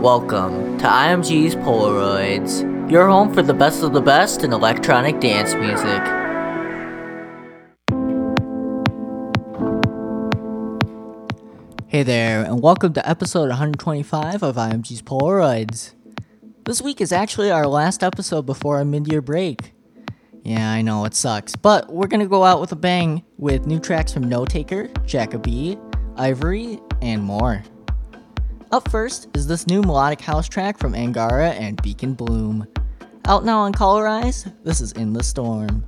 Welcome to IMG's Polaroids, your home for the best of the best in electronic dance music. Hey there, and welcome to episode 125 of IMG's Polaroids. This week is actually our last episode before our mid year break. Yeah, I know it sucks, but we're gonna go out with a bang with new tracks from No Taker, Jakka-B, Ivory, and more. Up first is this new melodic house track from Angara and Beacon Bloom. Out now on Colorize, this is In the Storm.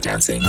Dancing.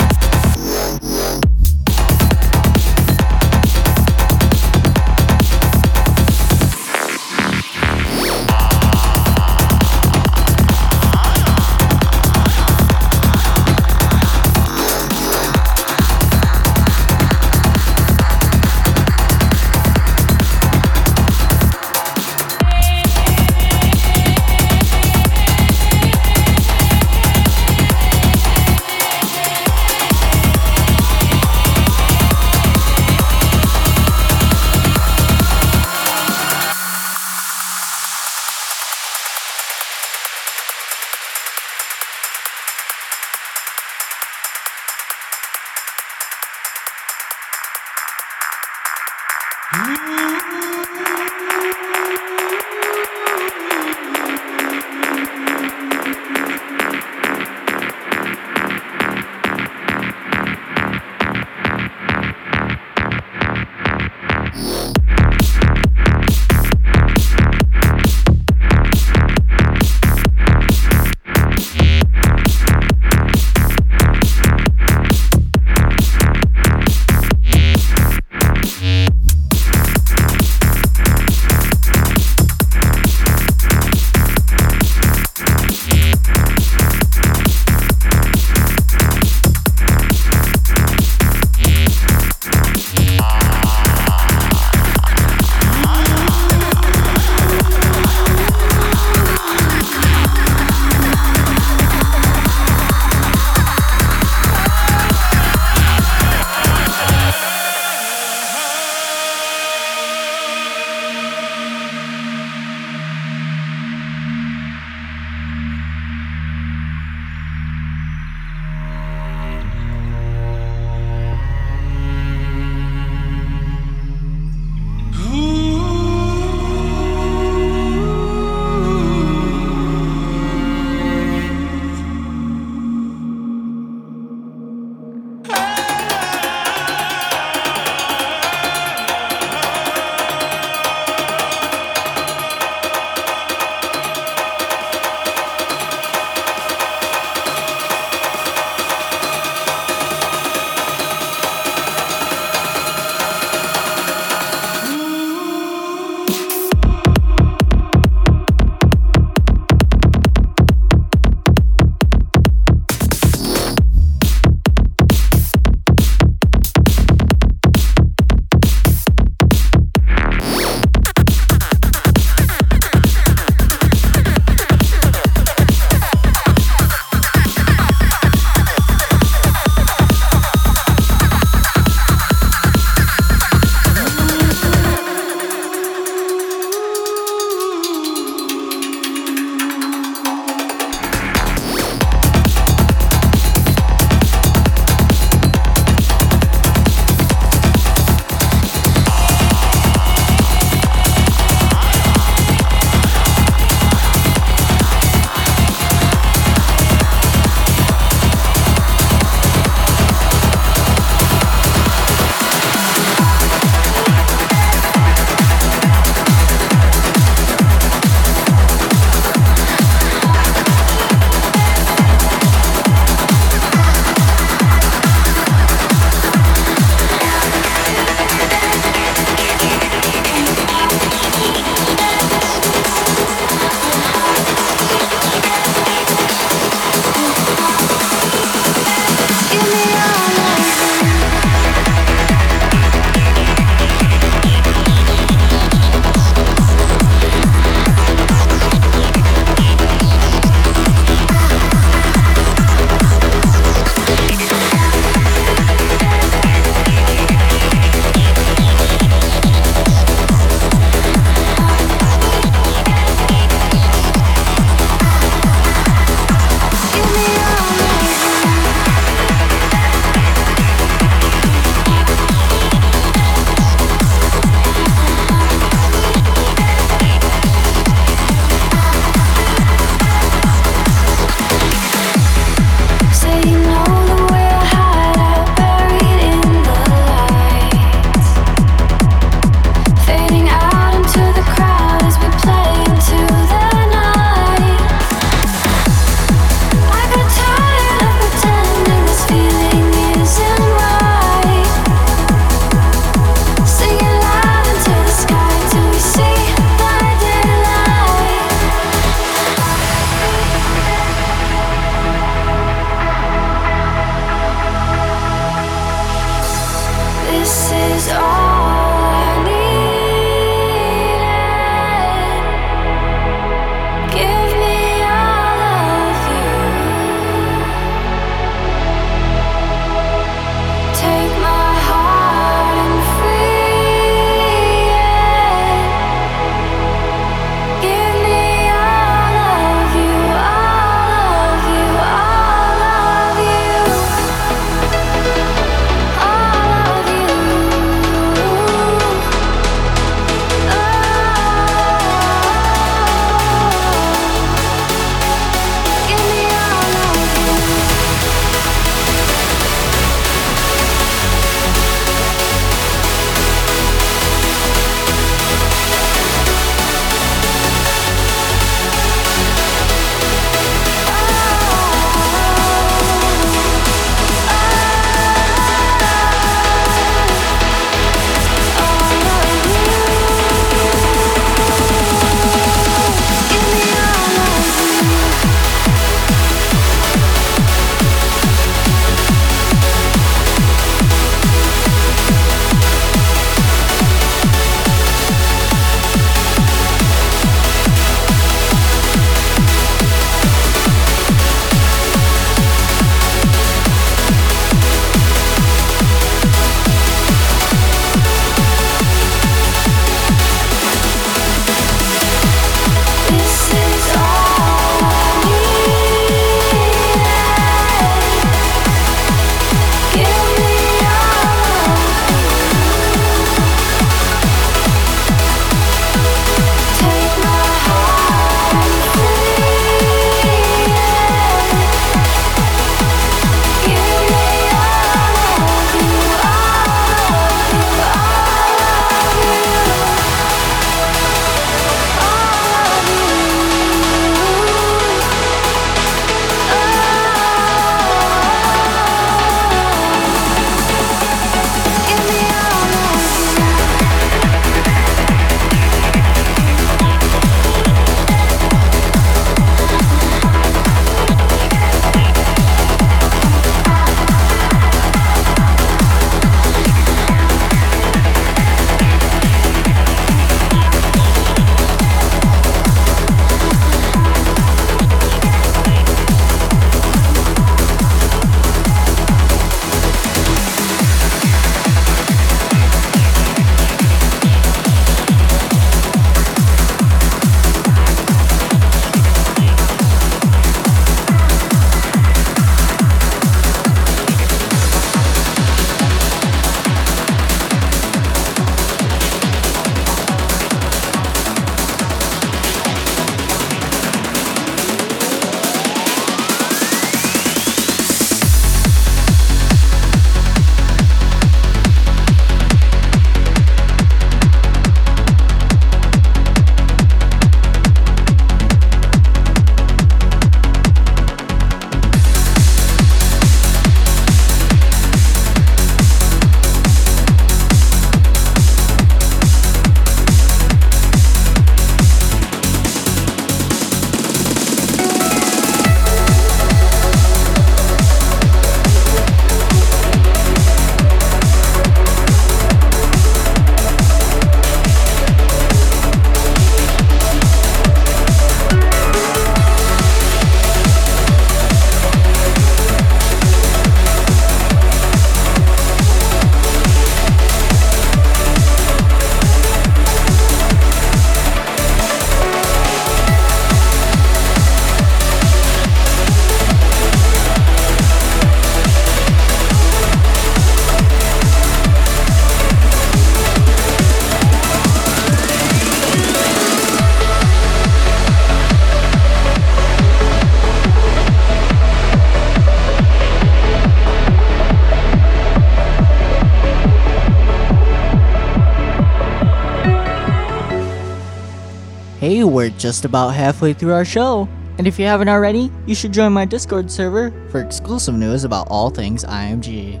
We're just about halfway through our show. And if you haven't already, you should join my Discord server for exclusive news about all things IMG.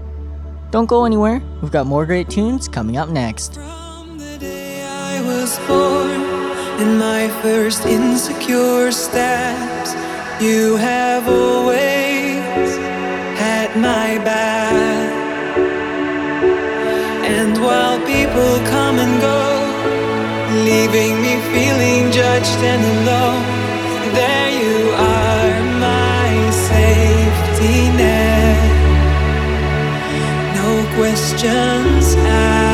Don't go anywhere, we've got more great tunes coming up next. From the day I was born my first insecure steps, you have always had my back. And while people come and go, leaving me feeling judged and alone, there you are, my safety net. No questions asked.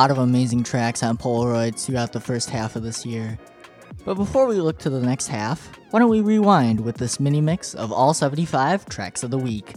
Lot of amazing tracks on Polaroids throughout the first half of this year. But before we look to the next half, why don't we rewind with this mini mix of all 75 tracks of the week?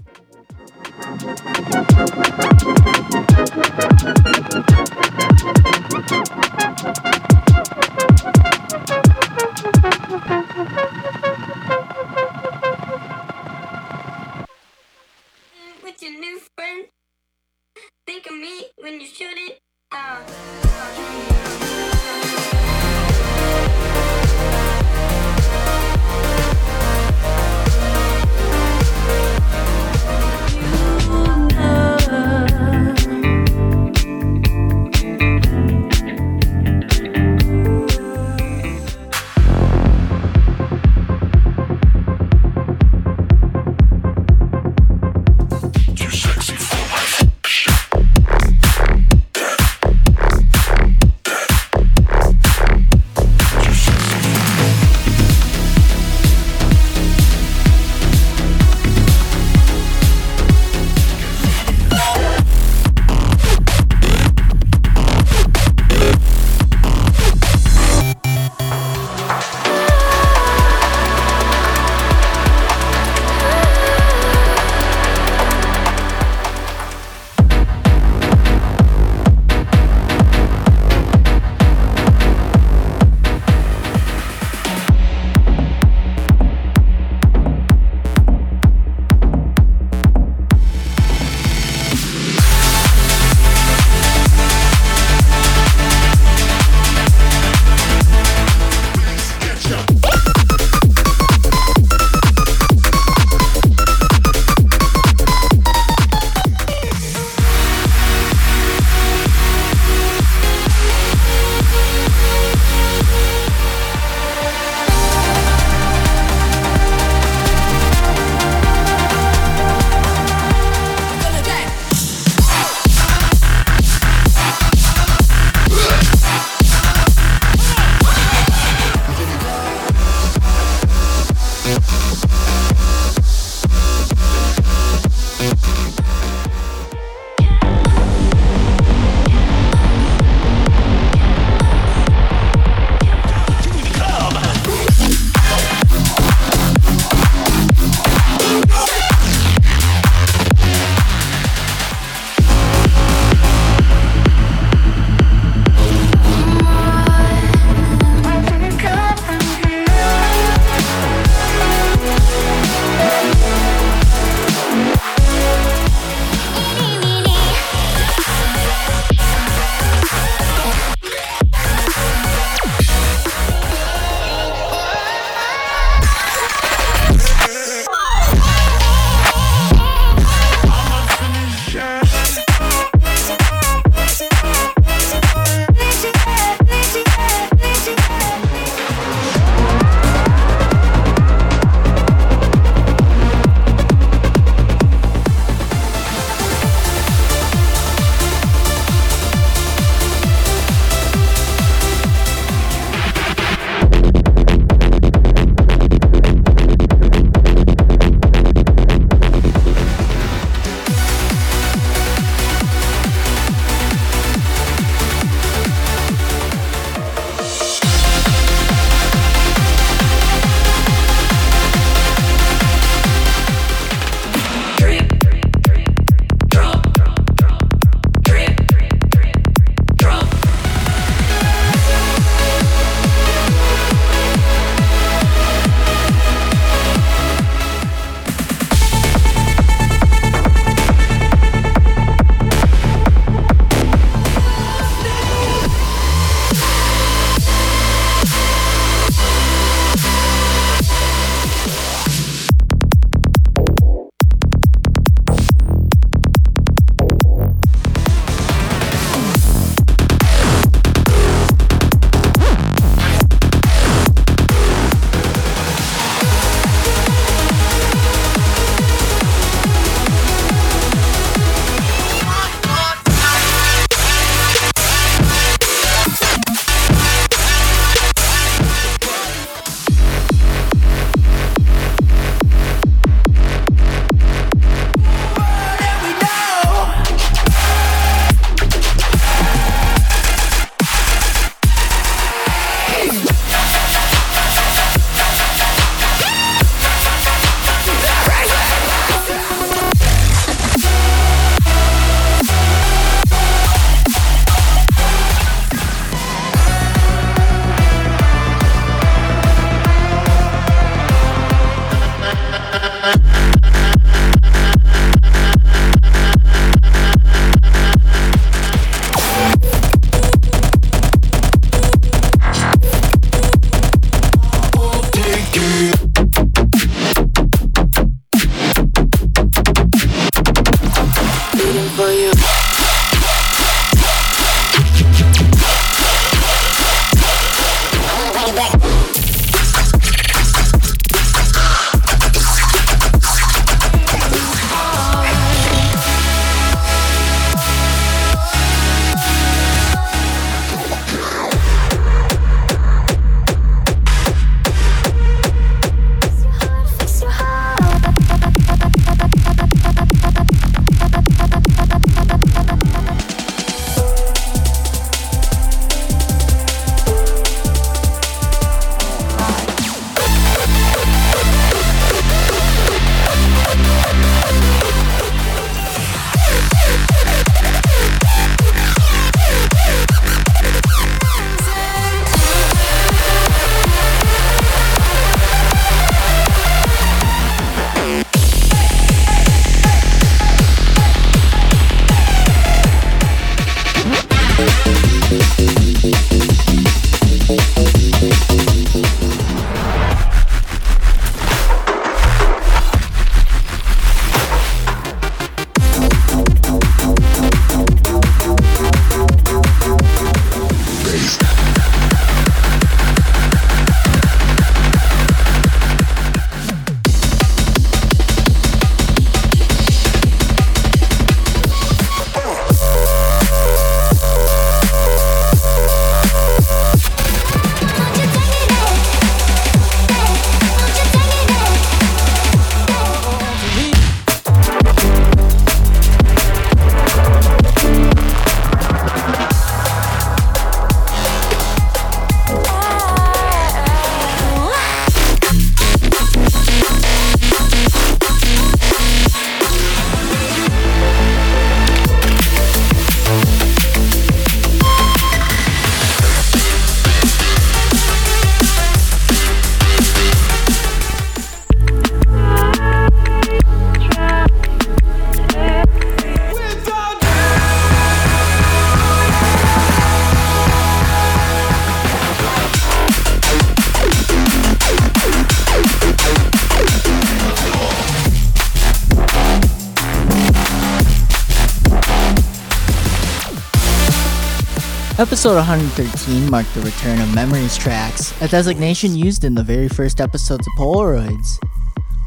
Episode 113 marked the return of Memories Tracks, a designation used in the very first episodes of Polaroids.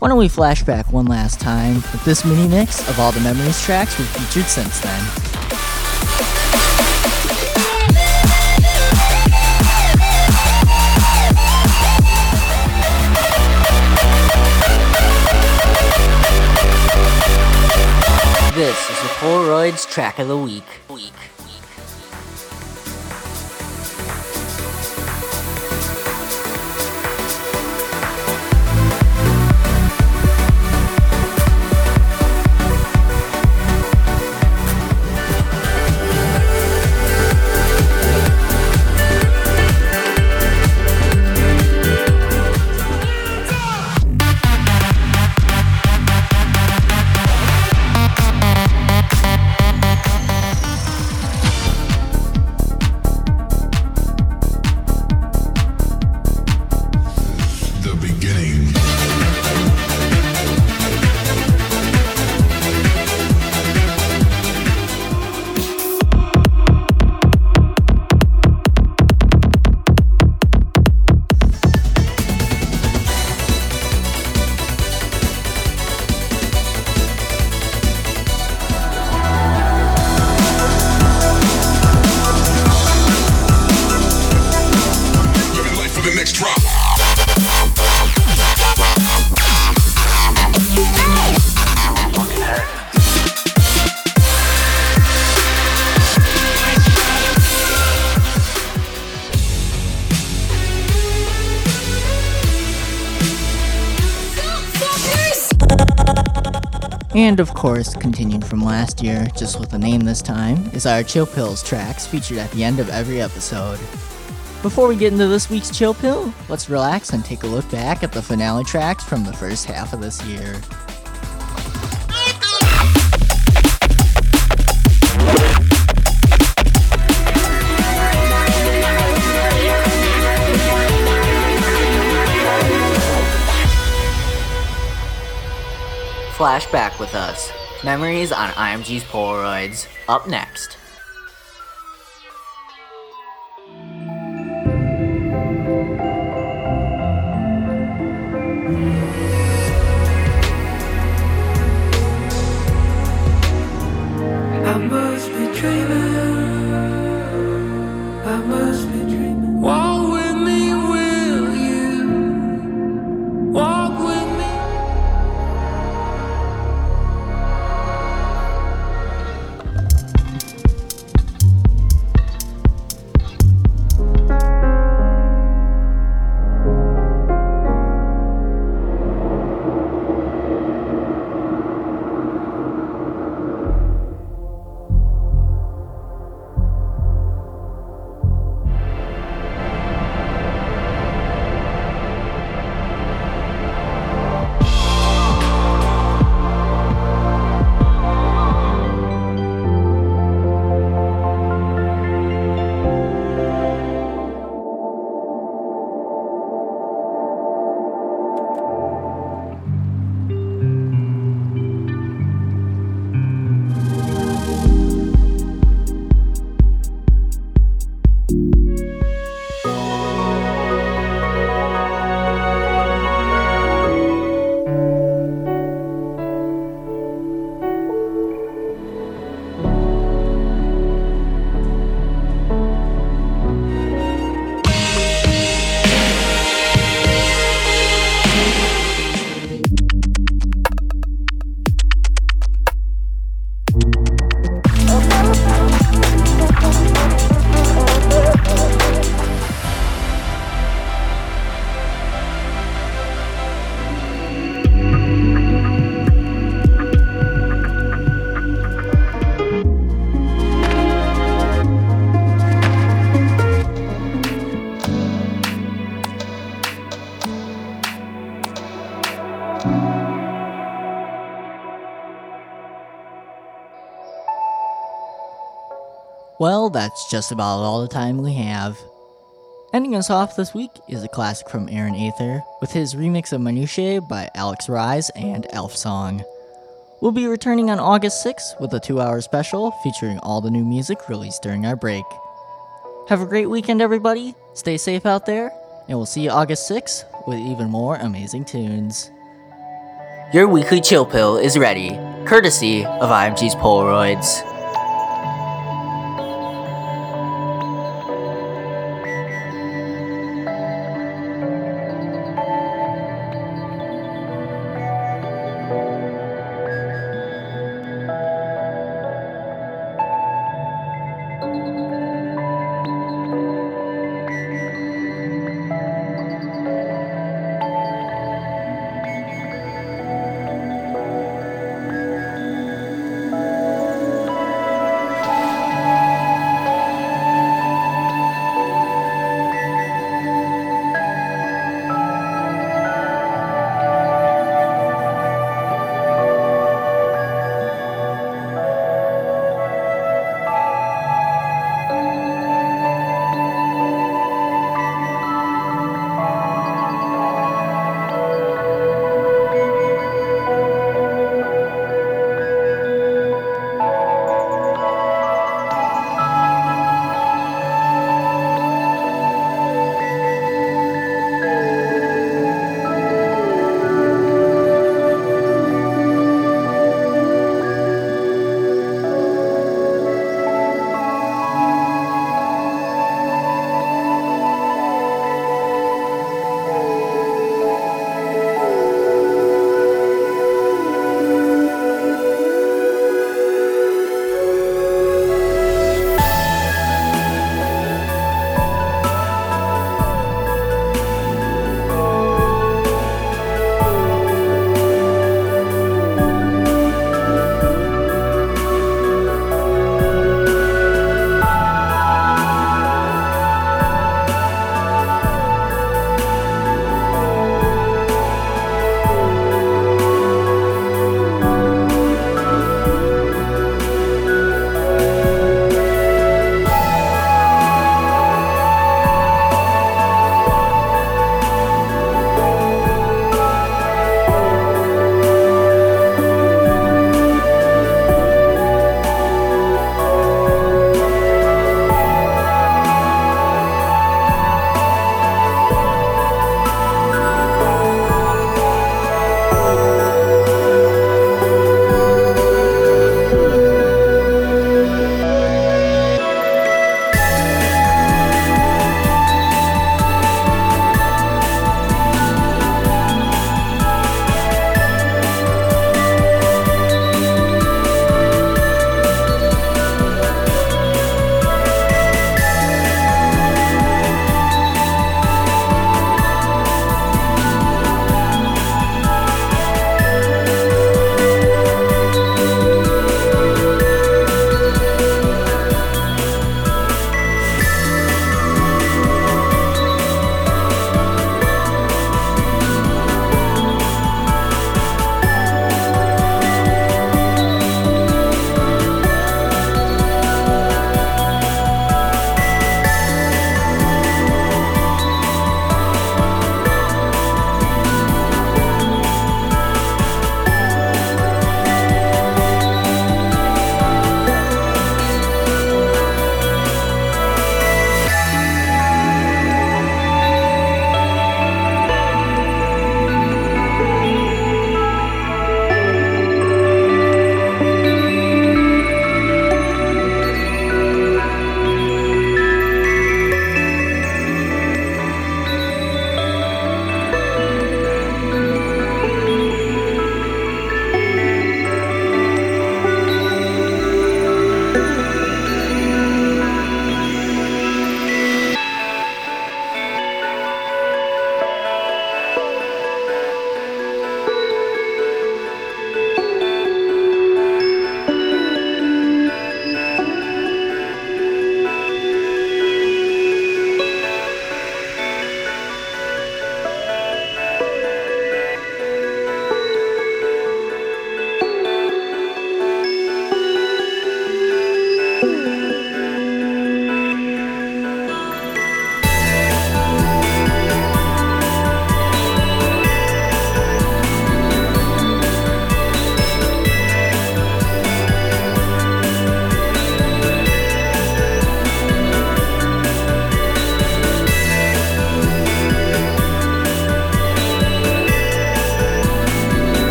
Why don't we flashback one last time with this mini mix of all the Memories tracks we've featured since then? This is the Polaroids track of the week. And of course, continued from last year, just with a name this time, is our Chill Pills tracks featured at the end of every episode. Before we get into this week's Chill Pill, let's relax and take a look back at the finale tracks from the first half of this year. Flashback with us. Memories on IMG's Polaroids. Up next. Just about all the time we have. Ending us off this week is a classic from Aeron Aether with his remix of Minutiae by Alex Rize and Elfsong. We'll be returning on August 6th with a two hour special featuring all the new music released during our break. Have a great weekend, everybody. Stay safe out there, and we'll see you August 6th with even more amazing tunes. Your weekly chill pill is ready, courtesy of IMG's Polaroids.